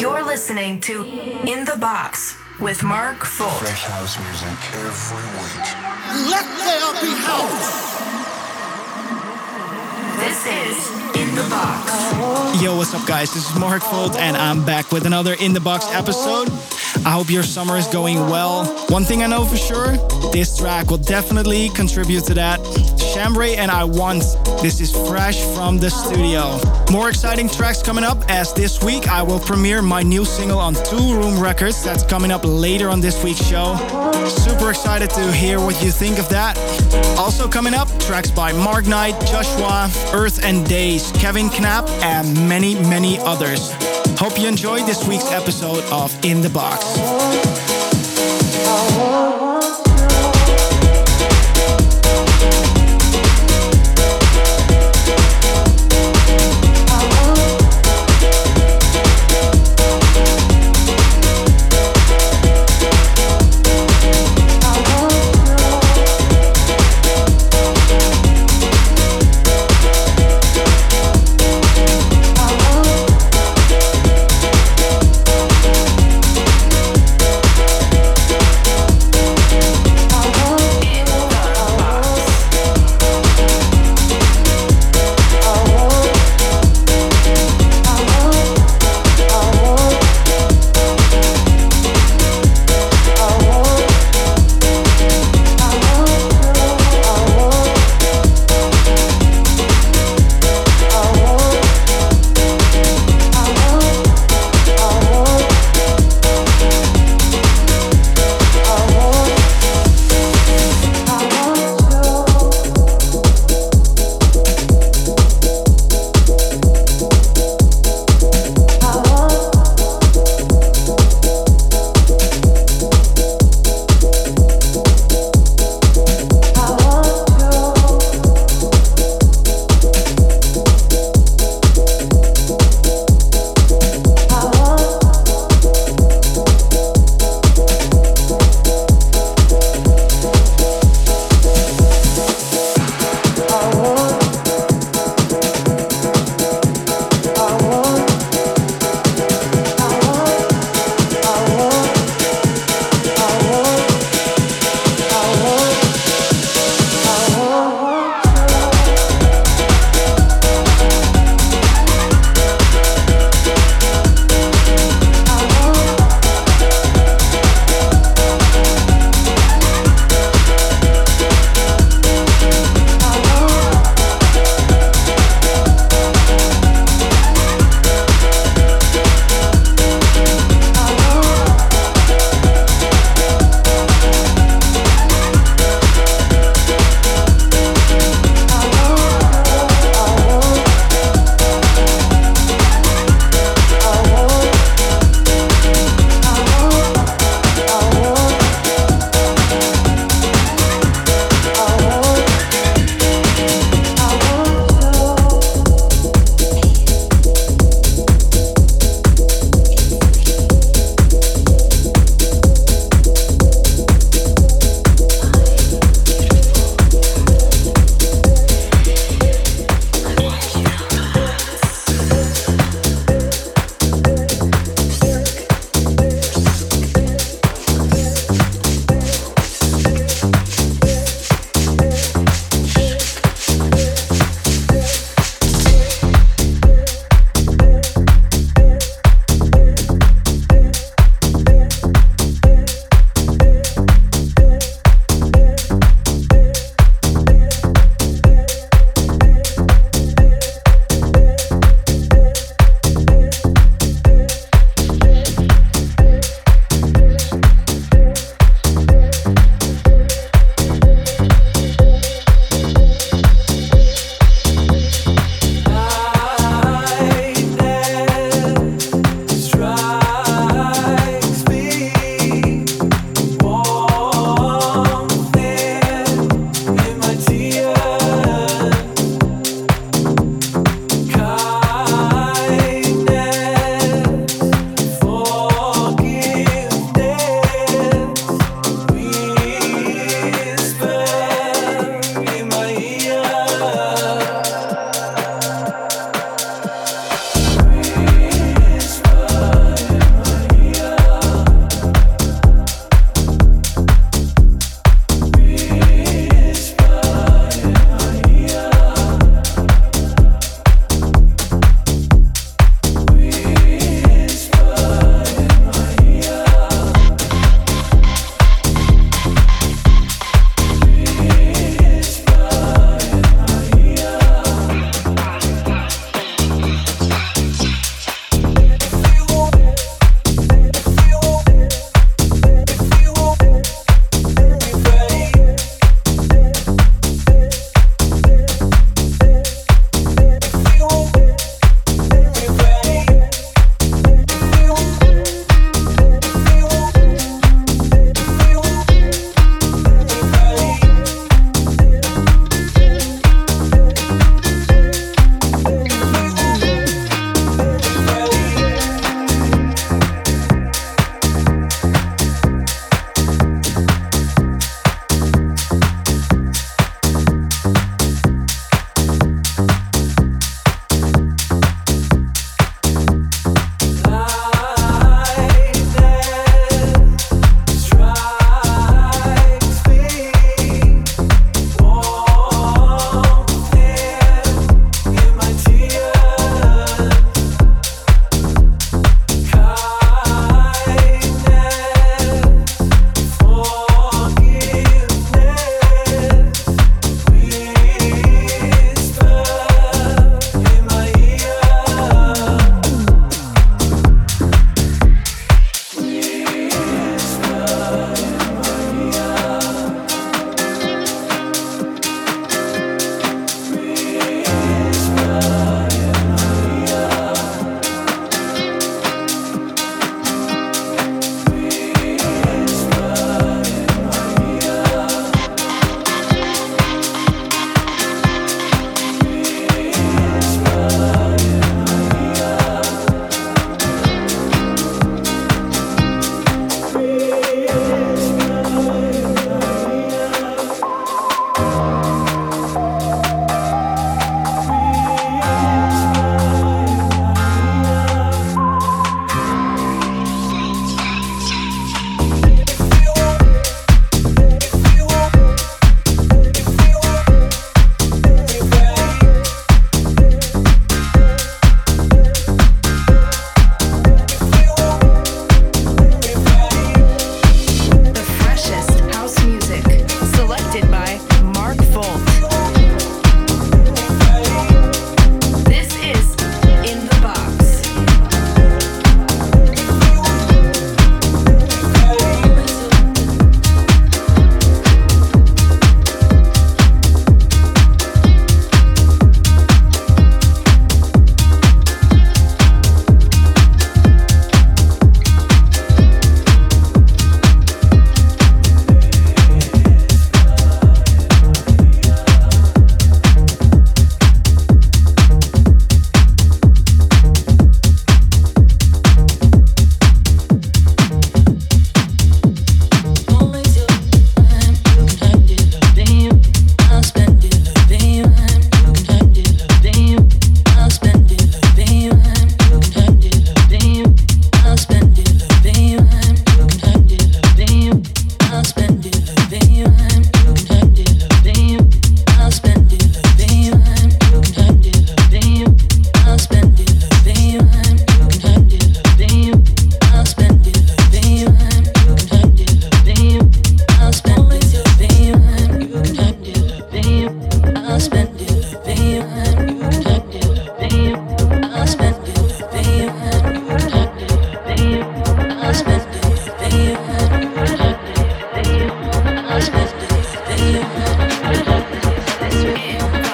You're listening to In the Box with Mark Folt. Fresh house music every week. Let there be house. This is In the Box. Yo, what's up, guys? This is Mark Folt, and I'm back with another In the Box episode. I hope your summer is going well. One thing I know for sure this track will definitely contribute to that. Chambray and I Want. This is fresh from the studio. More exciting tracks coming up as this week I will premiere my new single on Toolroom Records. That's coming up later on this week's show. Super excited to hear what you think of that. Also coming up, tracks by Mark Knight, Joshua, Earth n Days, Kevin Knapp, and many, many others. Hope you enjoyed this week's episode of In the Box.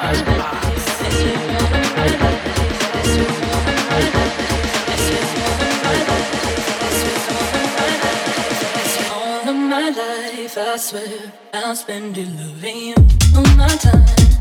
All of my life, I swear, I'll spend deluding all my time.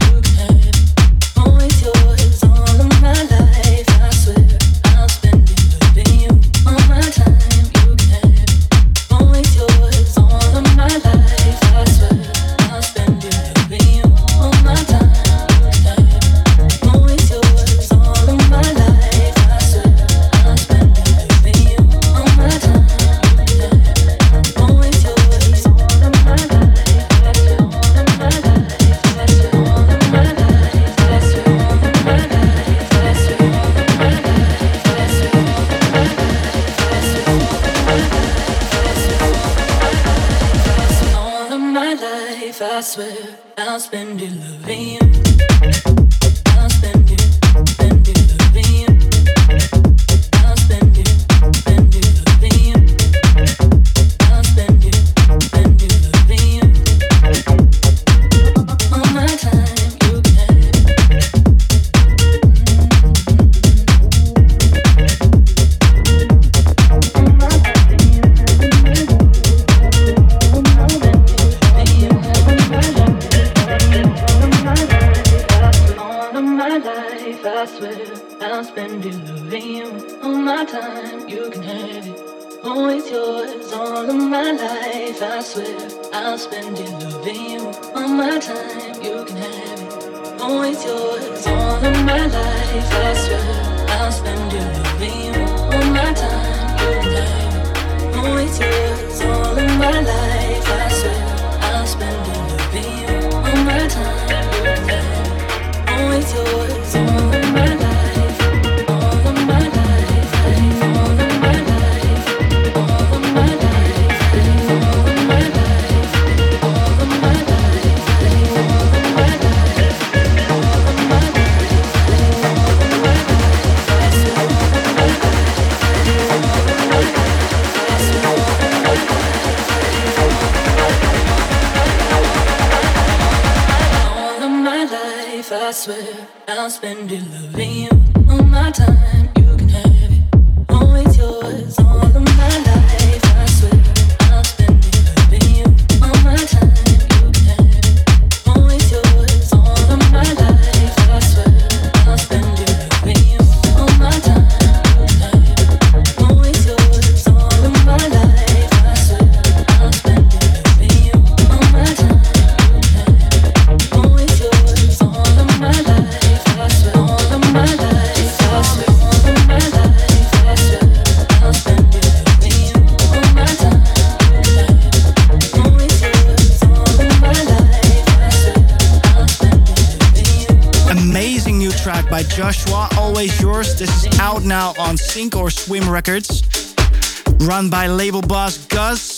Label boss Gus.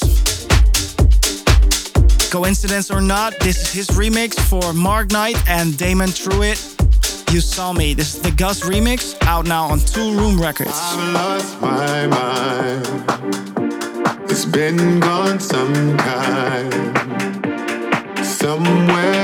Coincidence or not, this is his remix for Mark Knight and Damon Truitt. You Saw Me. This is the Gus remix, out now on Toolroom Records. I've lost my mind. It's been gone some time. Somewhere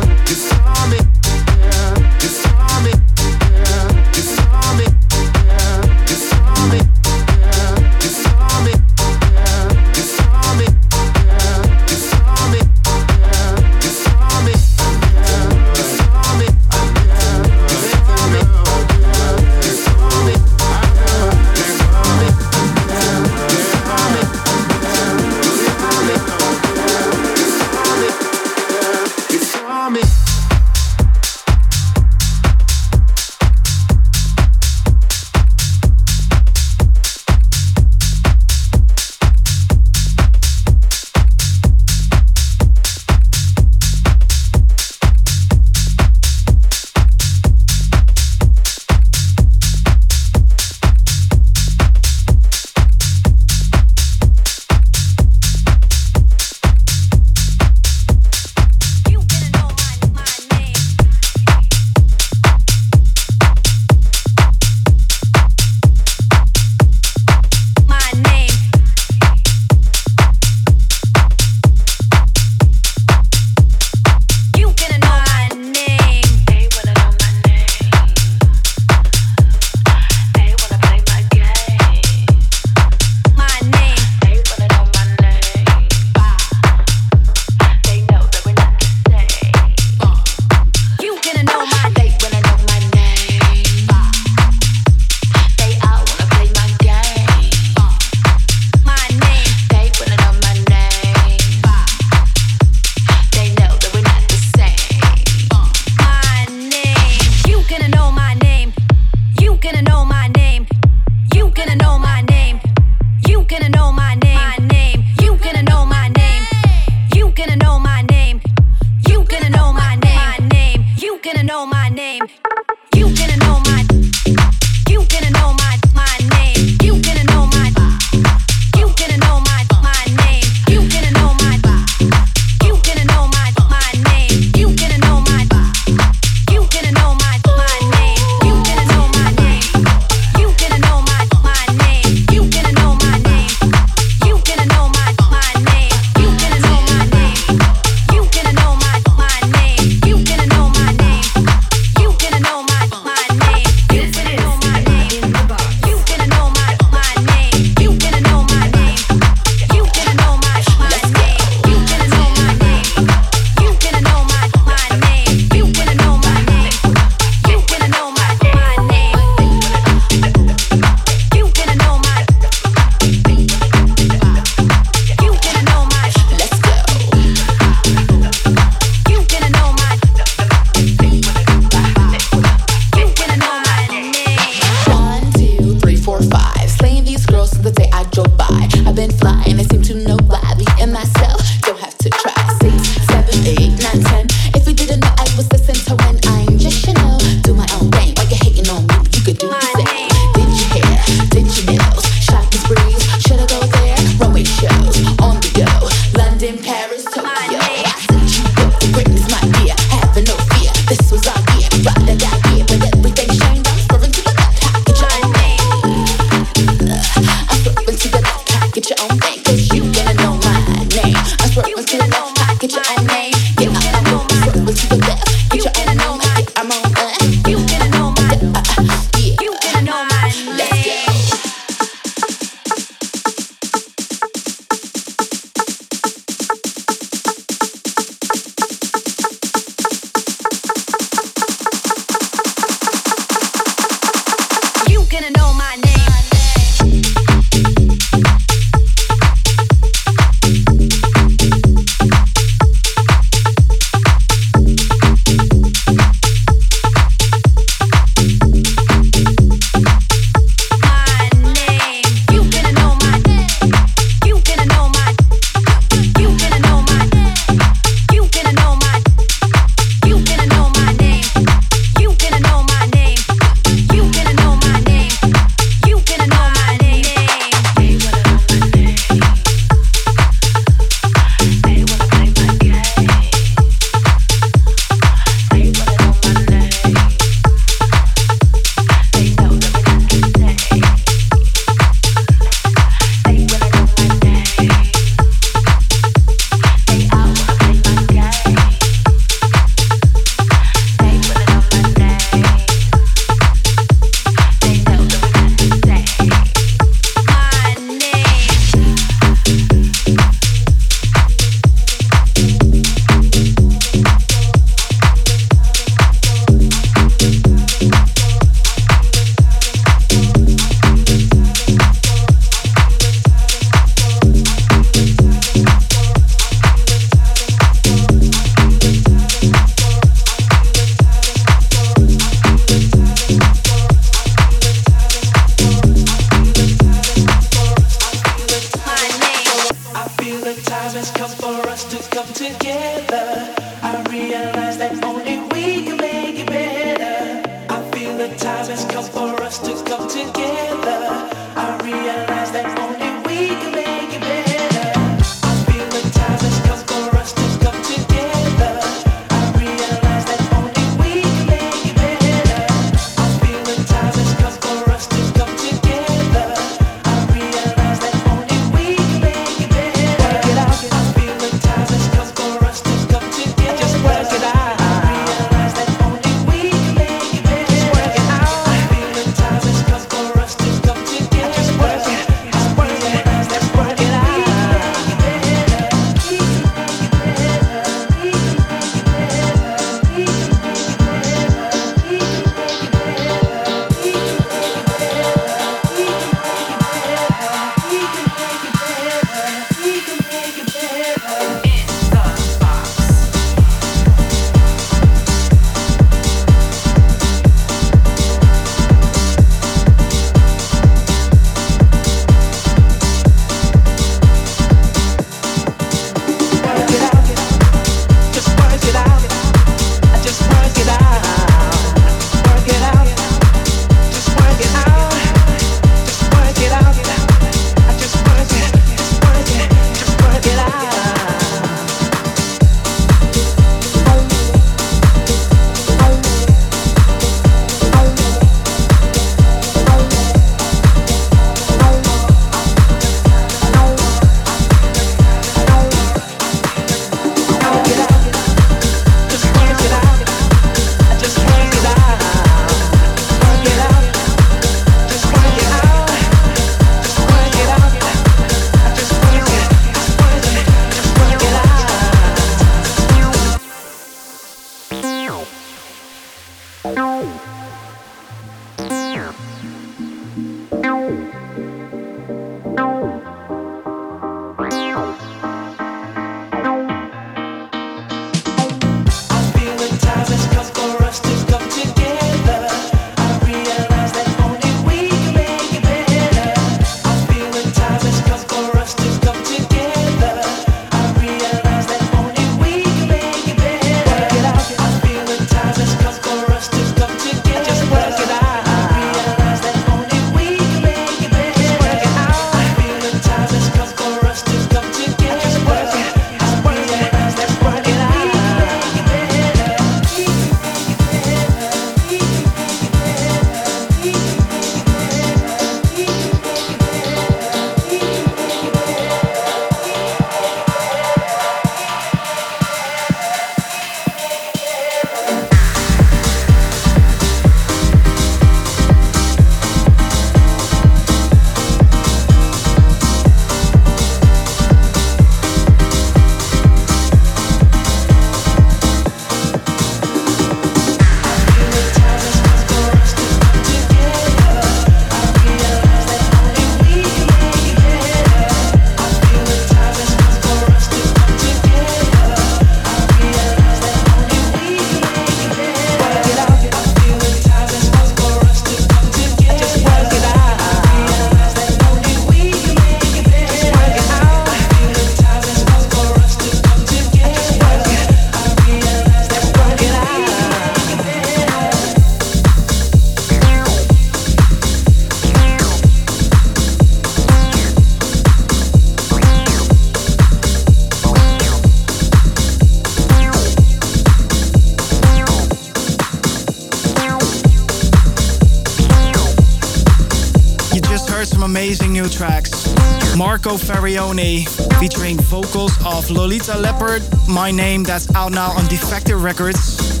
Lolita Leopard, My Name, that's out now on Defected Records.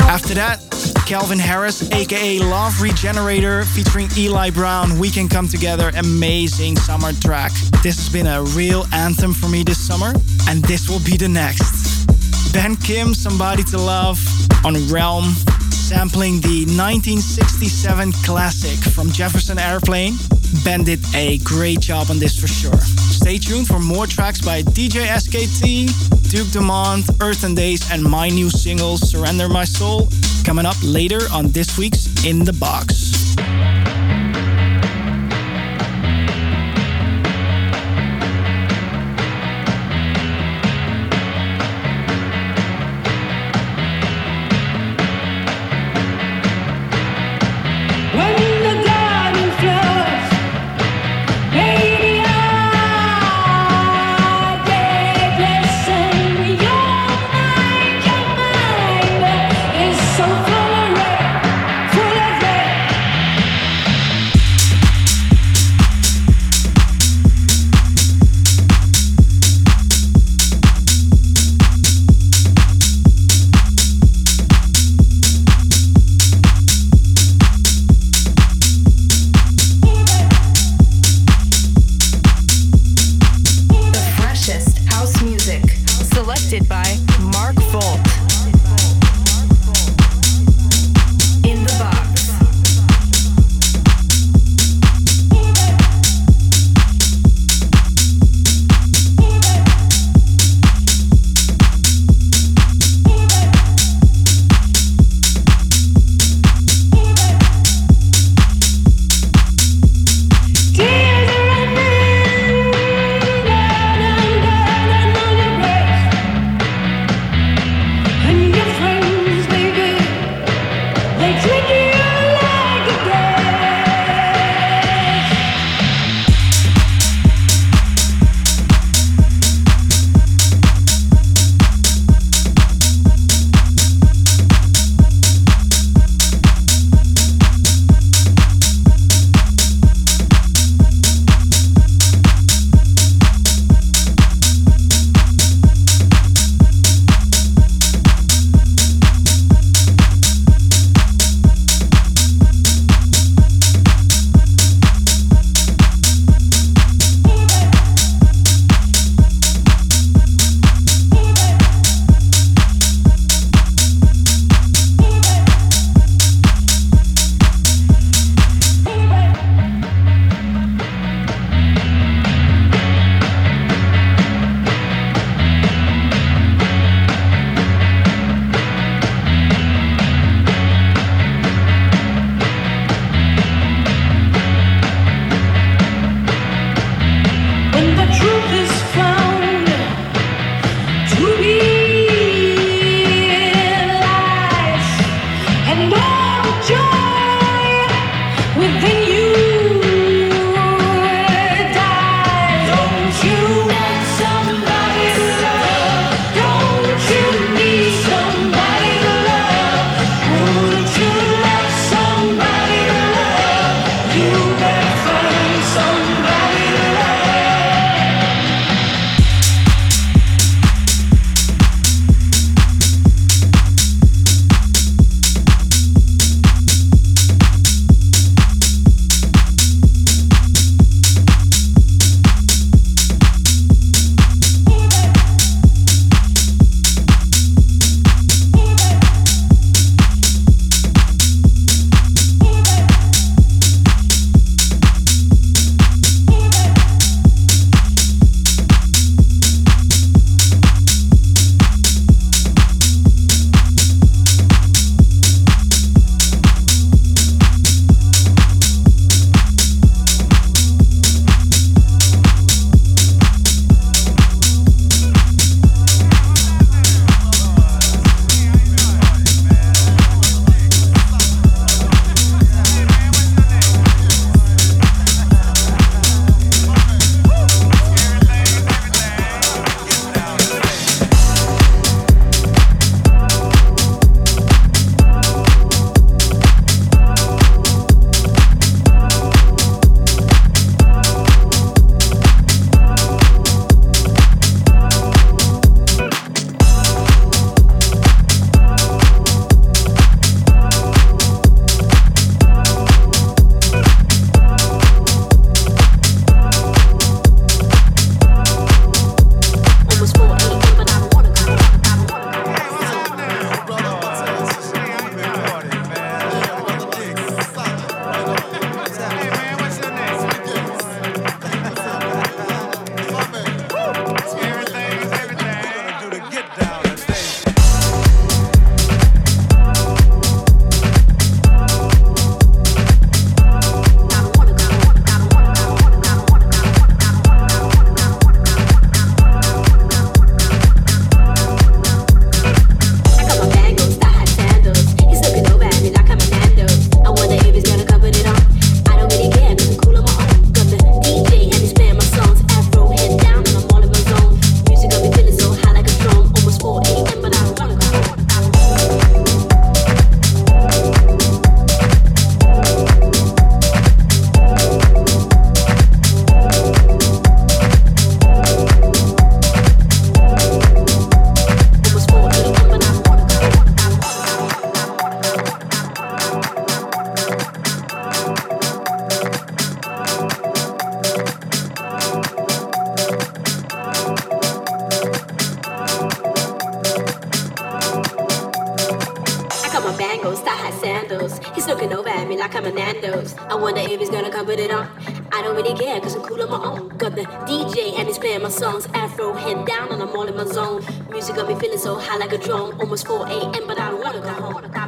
After that, Calvin Harris, aka Love Regenerator, featuring Eli Brown, We Can Come Together, amazing summer track. This has been a real anthem for me this summer, and this will be the next. Ben Kim, Somebody to Love, on Realm, sampling the 1967 classic from Jefferson Airplane. Ben did a great job on this for sure. Stay tuned for more tracks by DJ SKT, Duke Dumont, Earth n Days, and my new single, Surrender My Soul, coming up later on this week's In the Box. zone. Music got me feeling so high like a drone. Almost 4 a.m., but I don't wanna go home.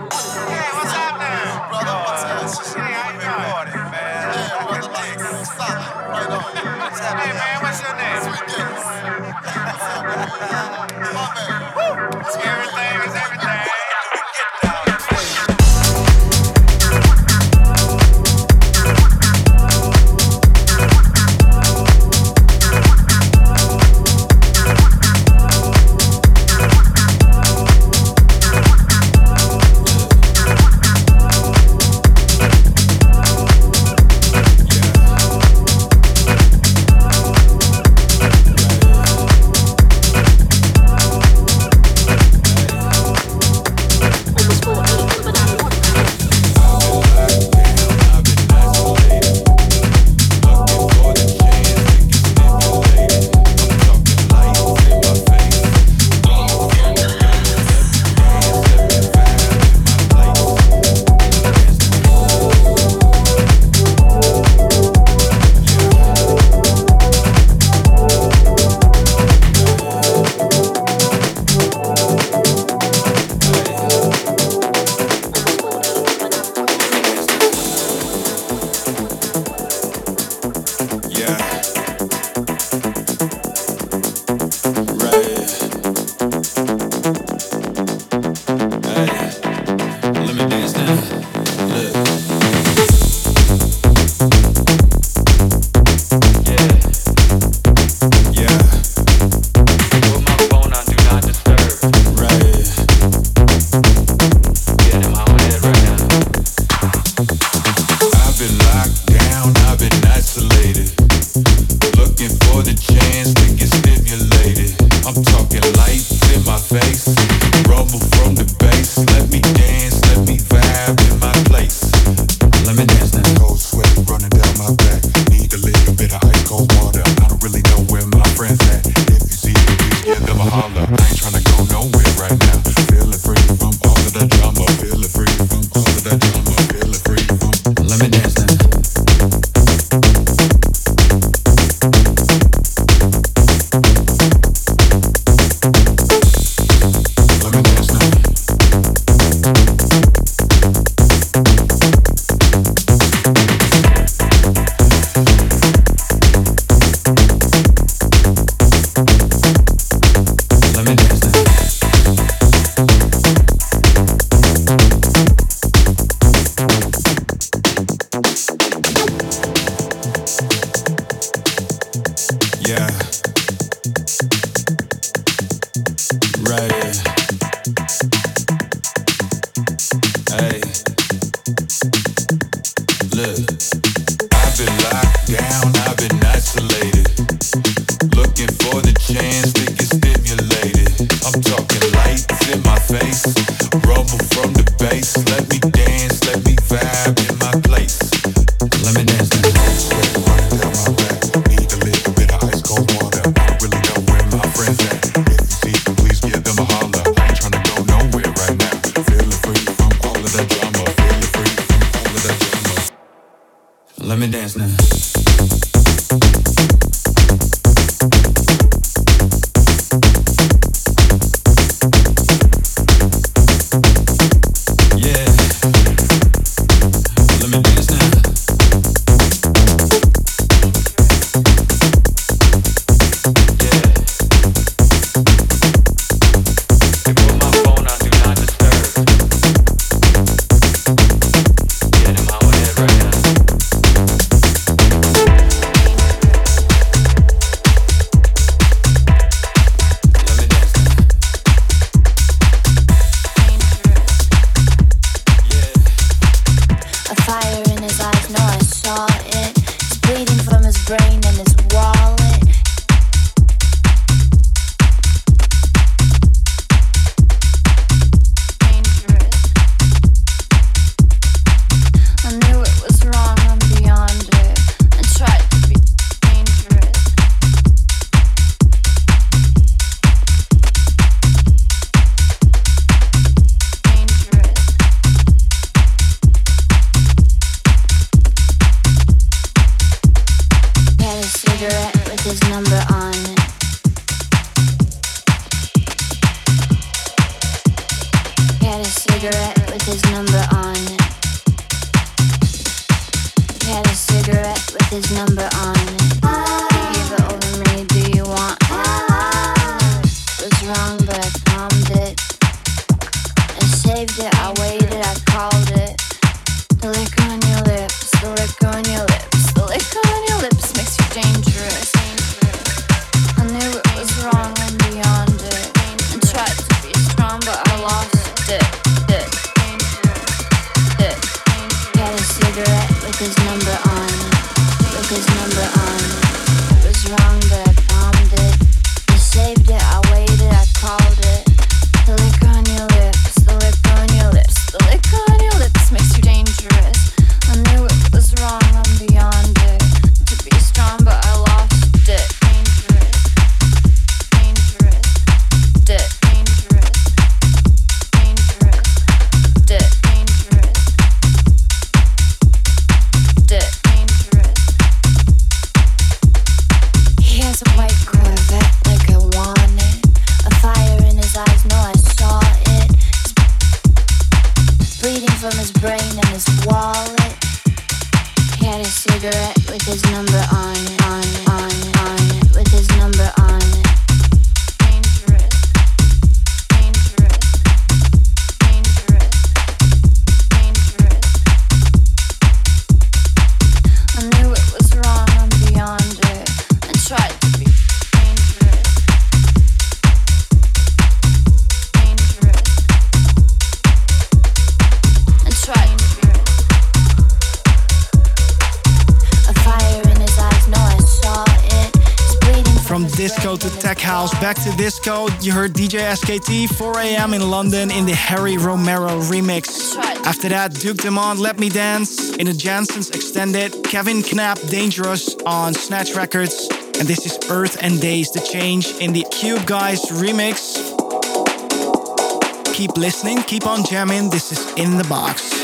Rubble from the his number on house back to disco. You heard DJ SKT 4am in London in the Harry Romero remix. After that, Duke Dumont Let Me Dance in the Jansons Extended, Kevin Knapp Dangerous on Snatch Records. And this is Earth n Days The Change in the Cube Guys remix. Keep listening, keep on jamming. This is In the Box.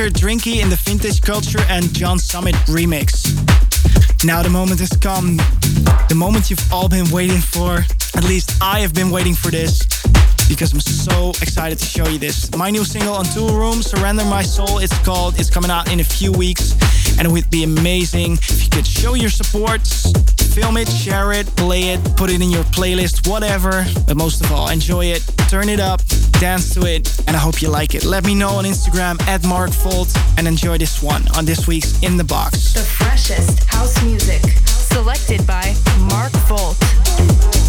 Tukker, Drinkee in the Vintage Culture and John Summit remix. Now the moment has come. The moment you've all been waiting for. At least I have been waiting for this because I'm so excited to show you this. My new single on Toolroom, Surrender My Soul, it's called. It's coming out in a few weeks and it would be amazing if you could show your support, film it, share it, play it, put it in your playlist, whatever. But most of all, enjoy it, turn it up, dance to it, and I hope you like it. Let me know on Instagram at Mark Volt and enjoy this one on this week's In the Box. The freshest house music, selected by Mark Volt.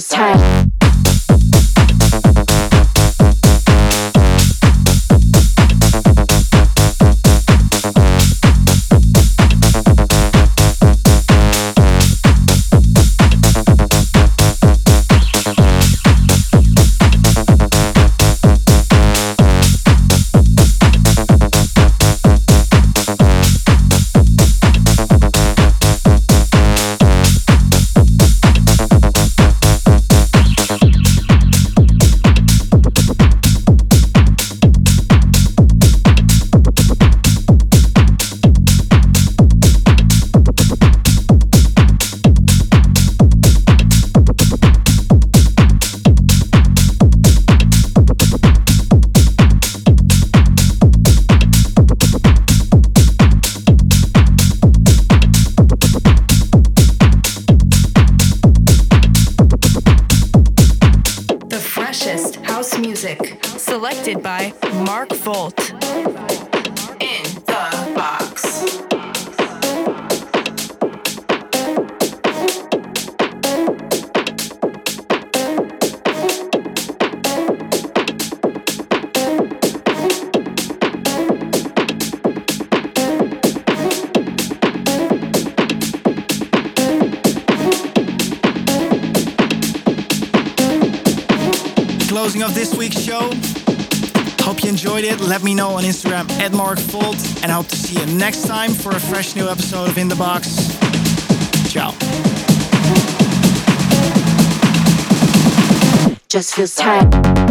Feels tight. selected by Mark Volt. In the box. of this let me know on Instagram at Mark Volt and I hope to see you next time for a fresh new episode of In the Box. Ciao. Just feels tight.